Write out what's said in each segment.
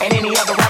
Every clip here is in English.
And any other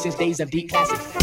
since days of deep classic.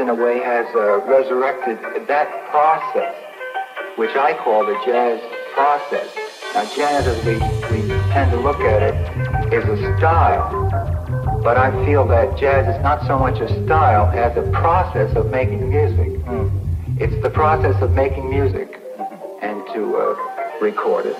In a way, has uh, resurrected that process, which I call the jazz process. Now, jazz, as we, we tend to look at it, is a style. But I feel that jazz is not so much a style as a process of making music. Mm. It's the process of making music and to uh, record it.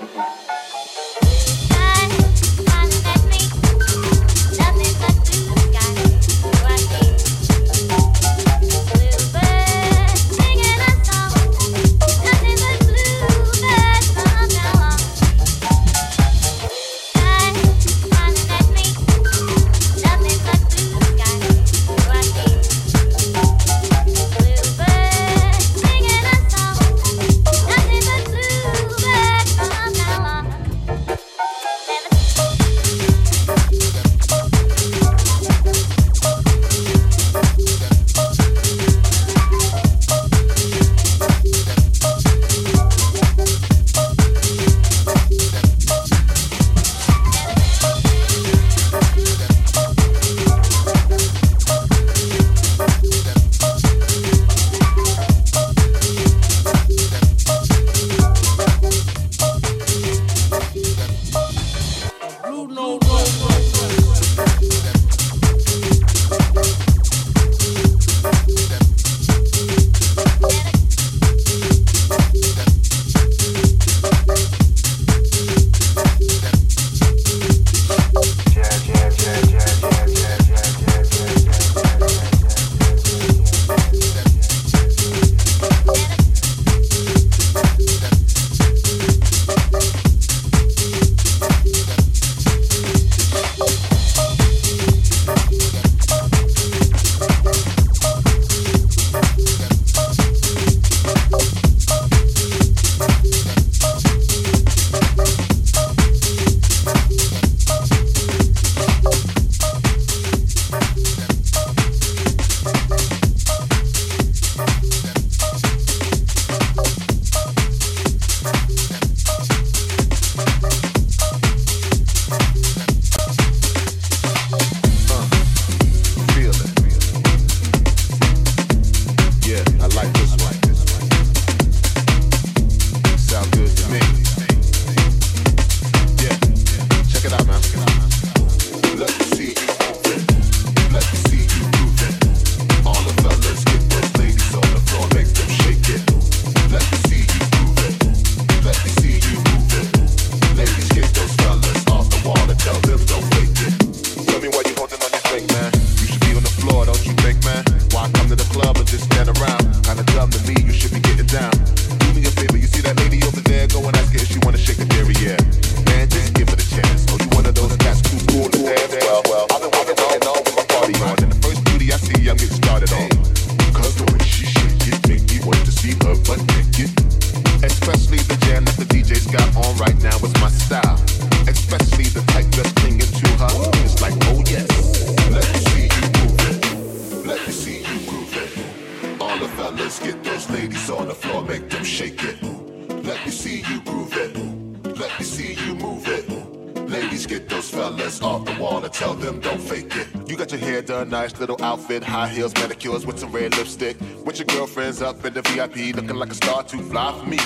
Outfit, high heels, manicures with some red lipstick. With your girlfriends up in the VIP, looking like a star too fly for me.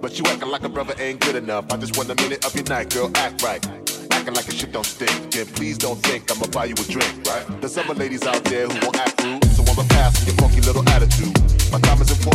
But you acting like a brother ain't good enough. I just want a minute of your night, girl, act right. Acting like a shit don't stink. And please don't think I'ma buy you a drink, right? There's other ladies out there who won't act rude, so I'ma pass on your funky little attitude. My time is important,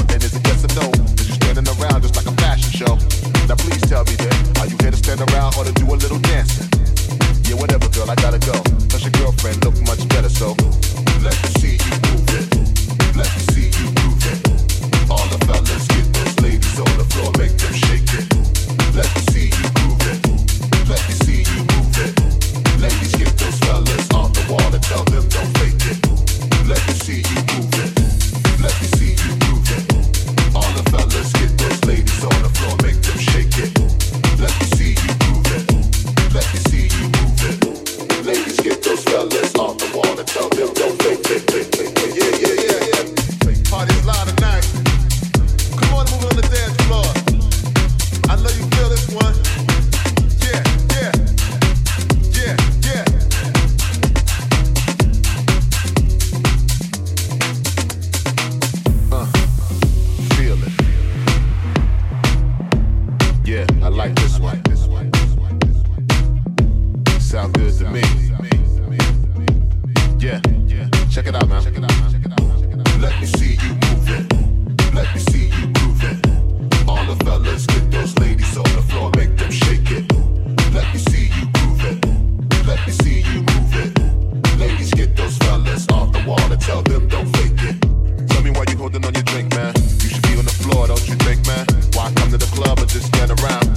around.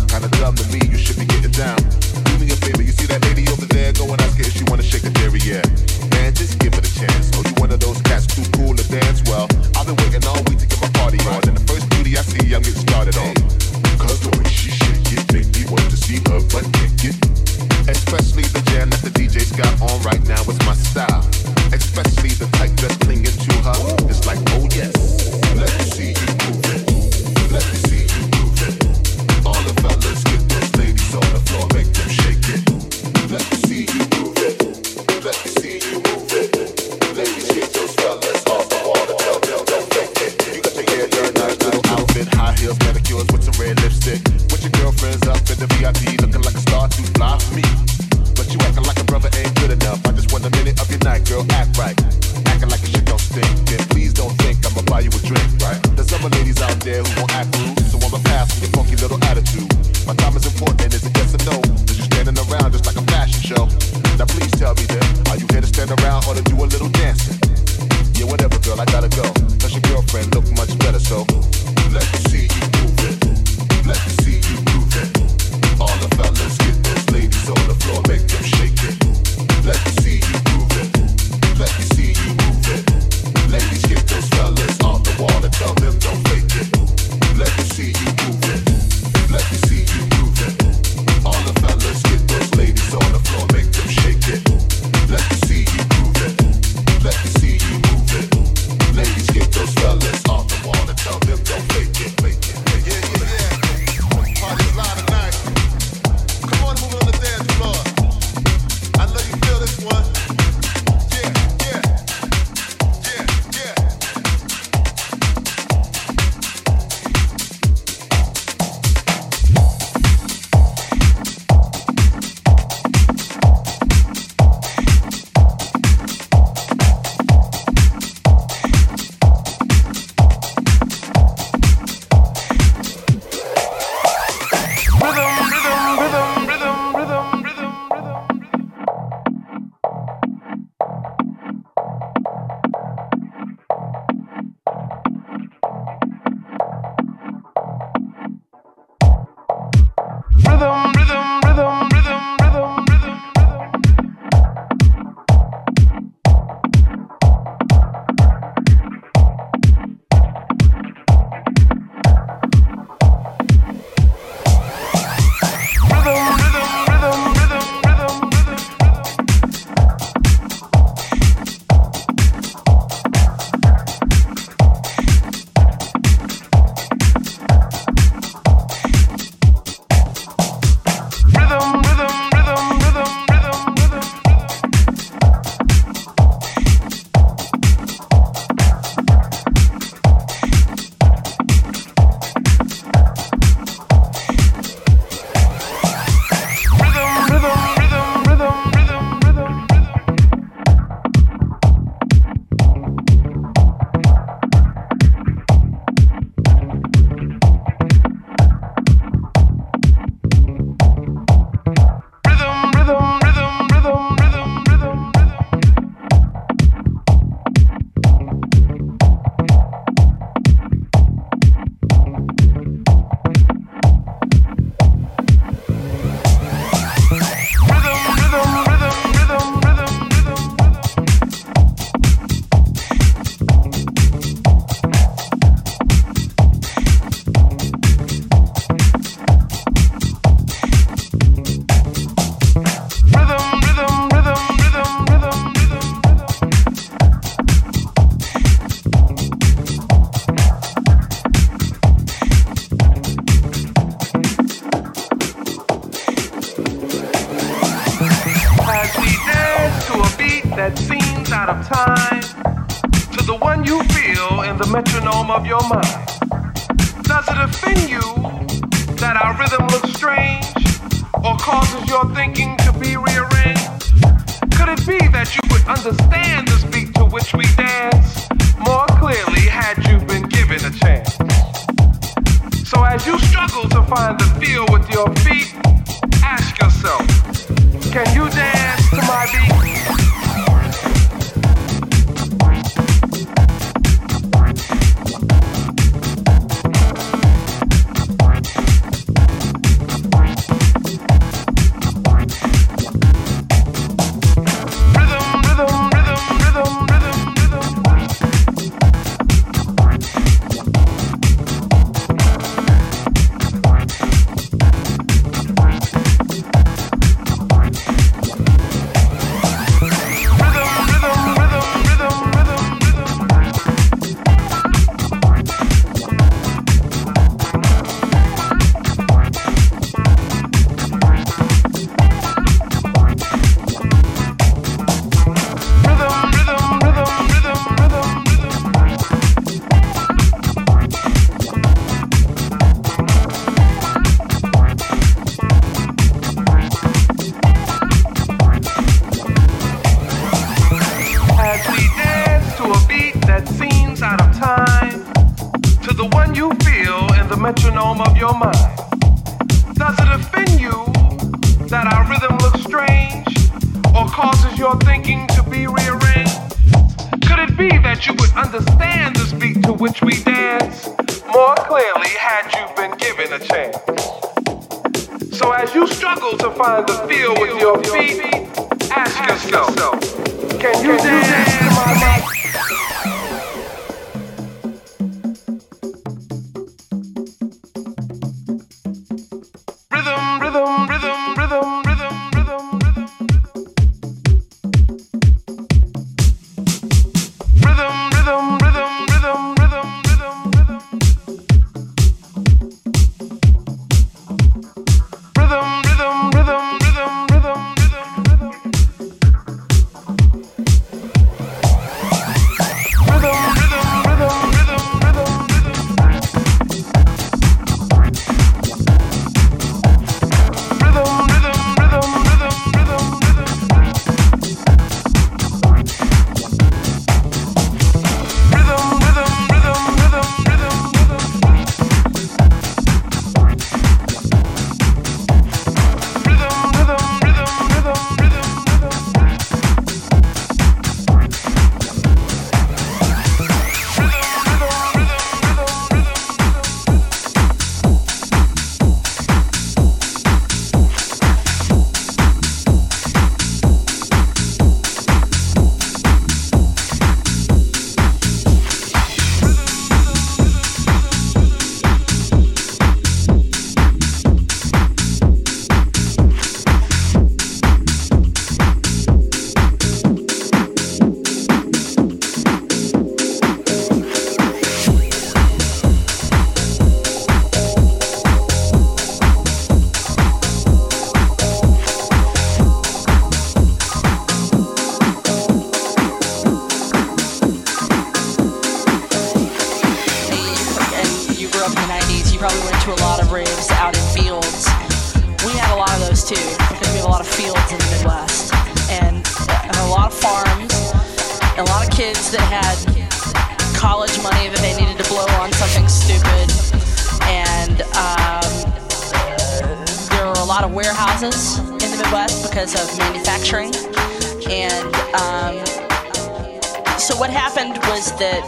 so what happened was that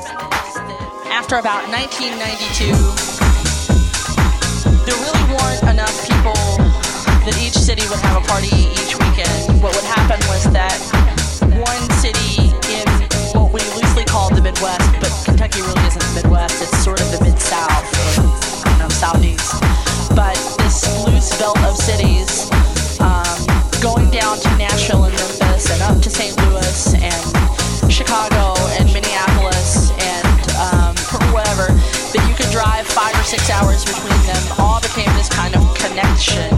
after about 1992, there really weren't enough people that each city would have a party each weekend. What would happen was that one city in what we loosely call the Midwest, but Kentucky really isn't the Midwest, it's sort of the Mid South, or I know, Southeast. But this loose belt of cities um, going down to Nashville and Memphis and up to St. Louis and Chicago six hours between them all became this kind of connection.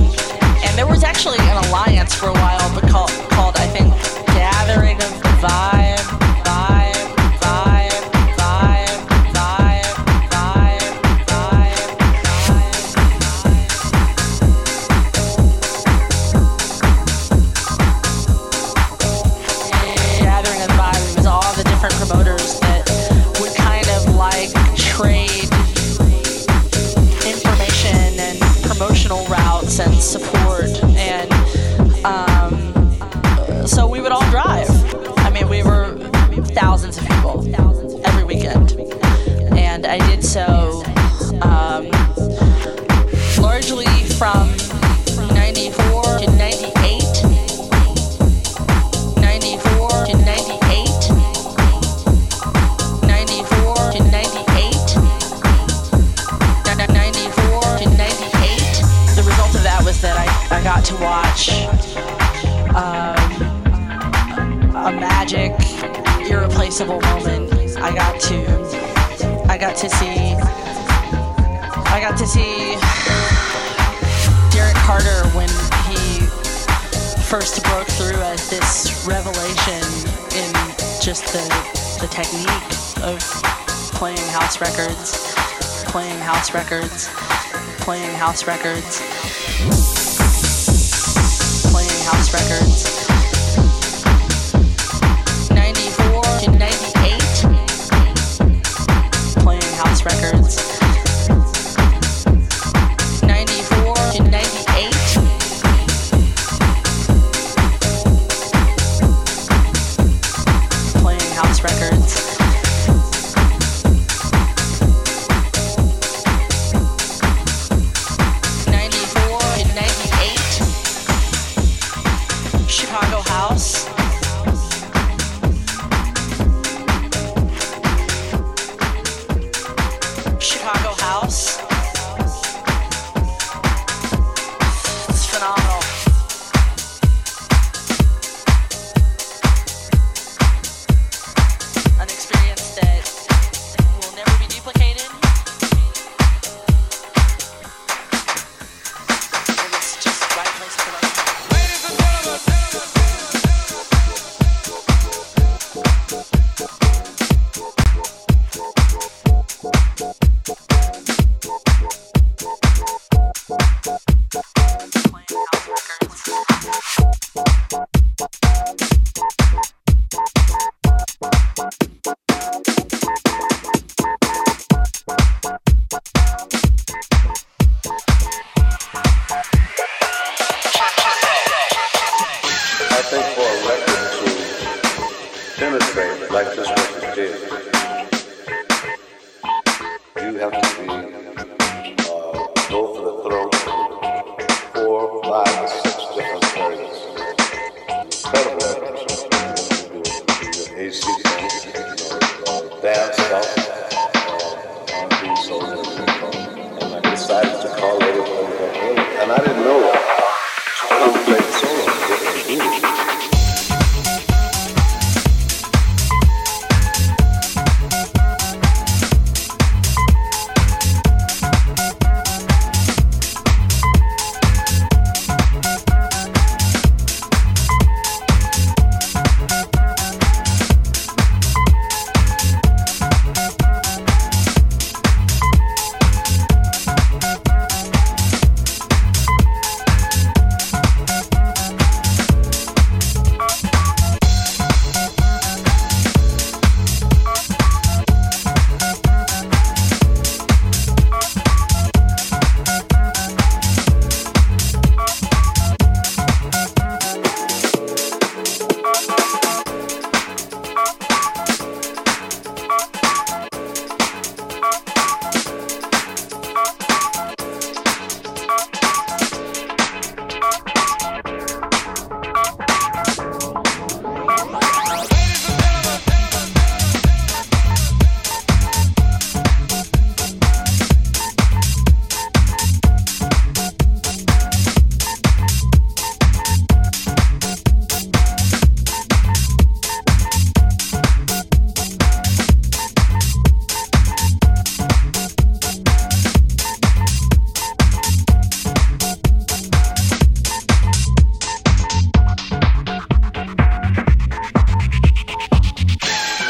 And there was actually an alliance for a while because house records. Playing house records. playing house records, Playing house records.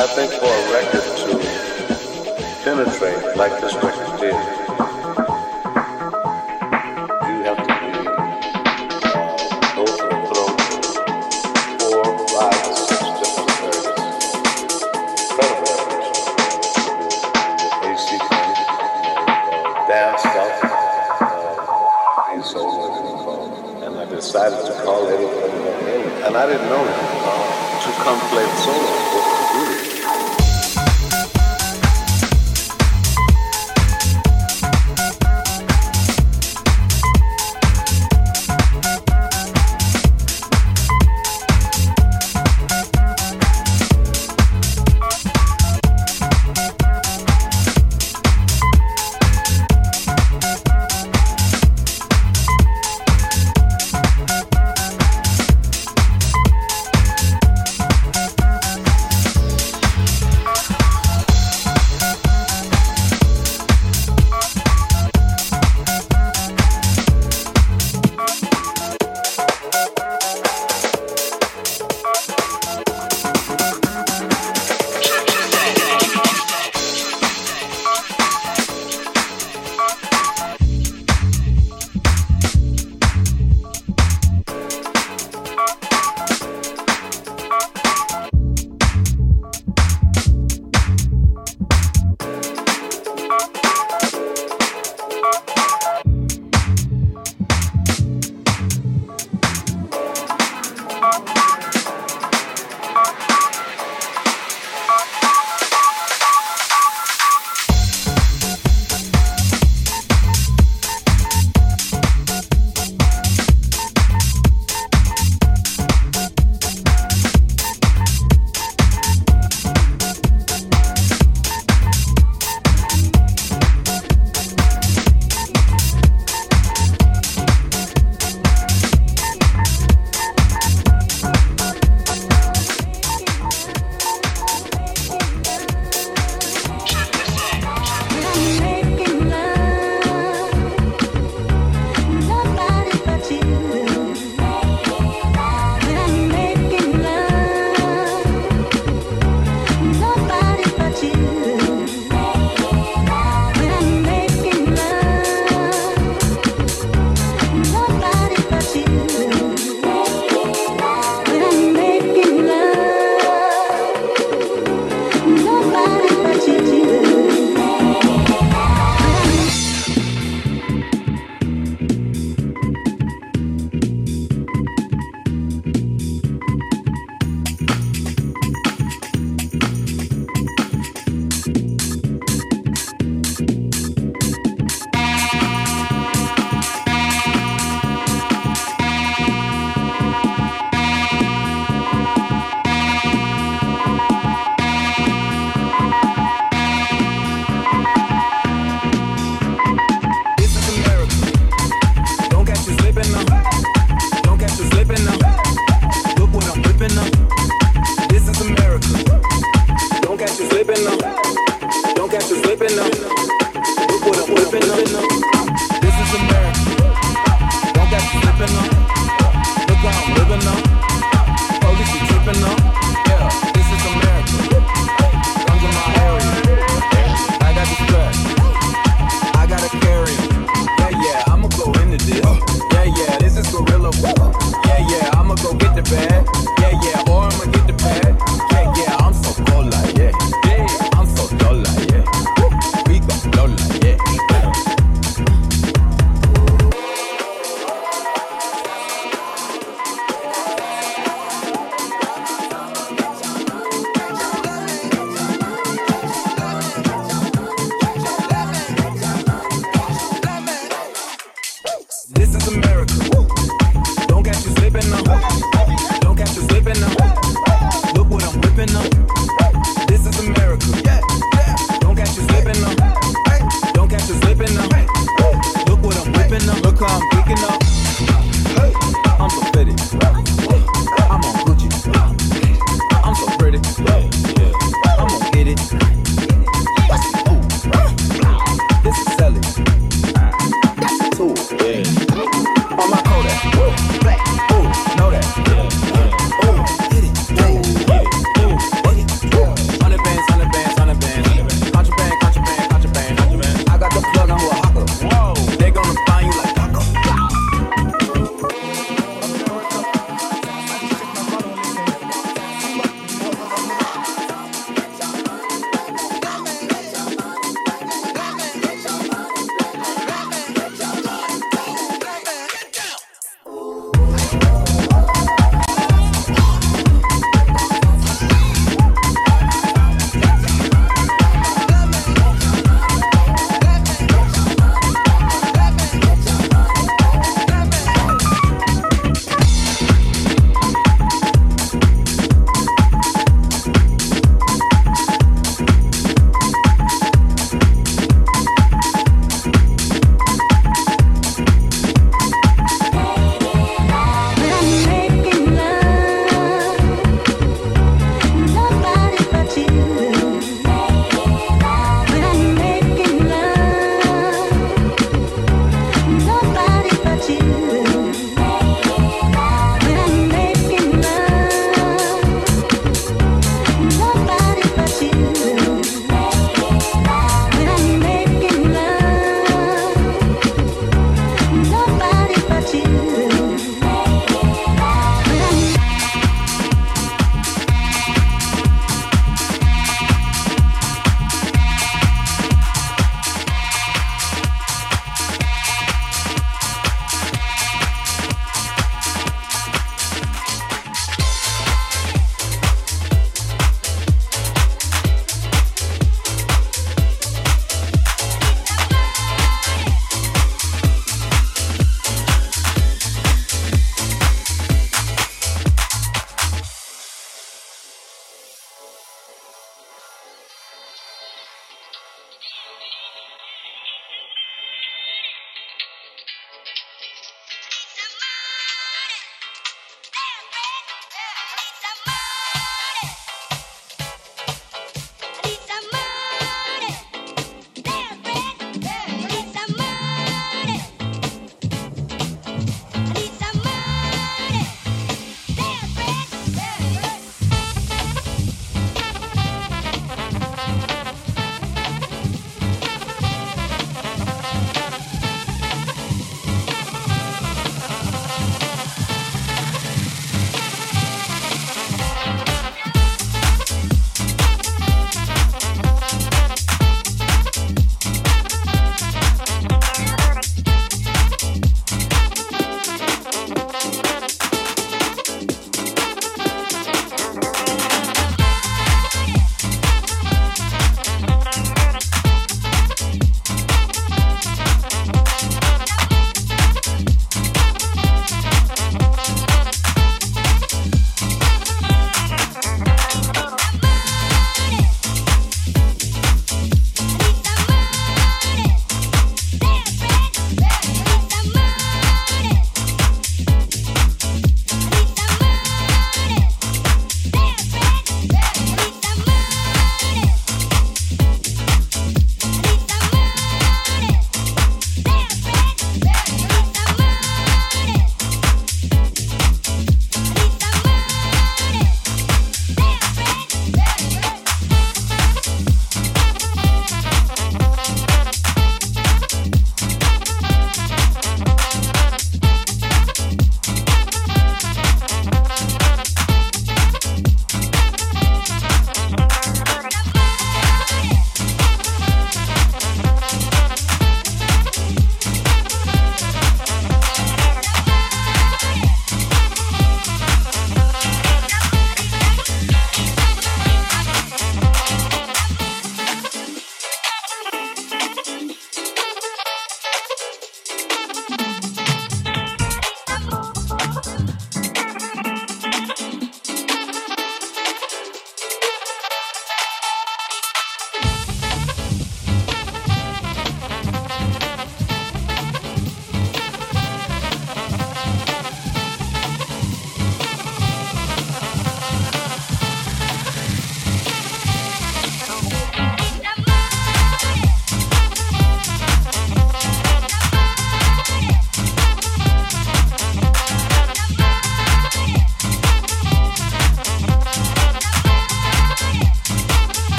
I think for a record to penetrate like this record did, you have to be go to the throat four, five, six different areas. Incredible areas. AC dance stuff, uh, and so on and I decided to call it, and I didn't know it.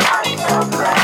I love that.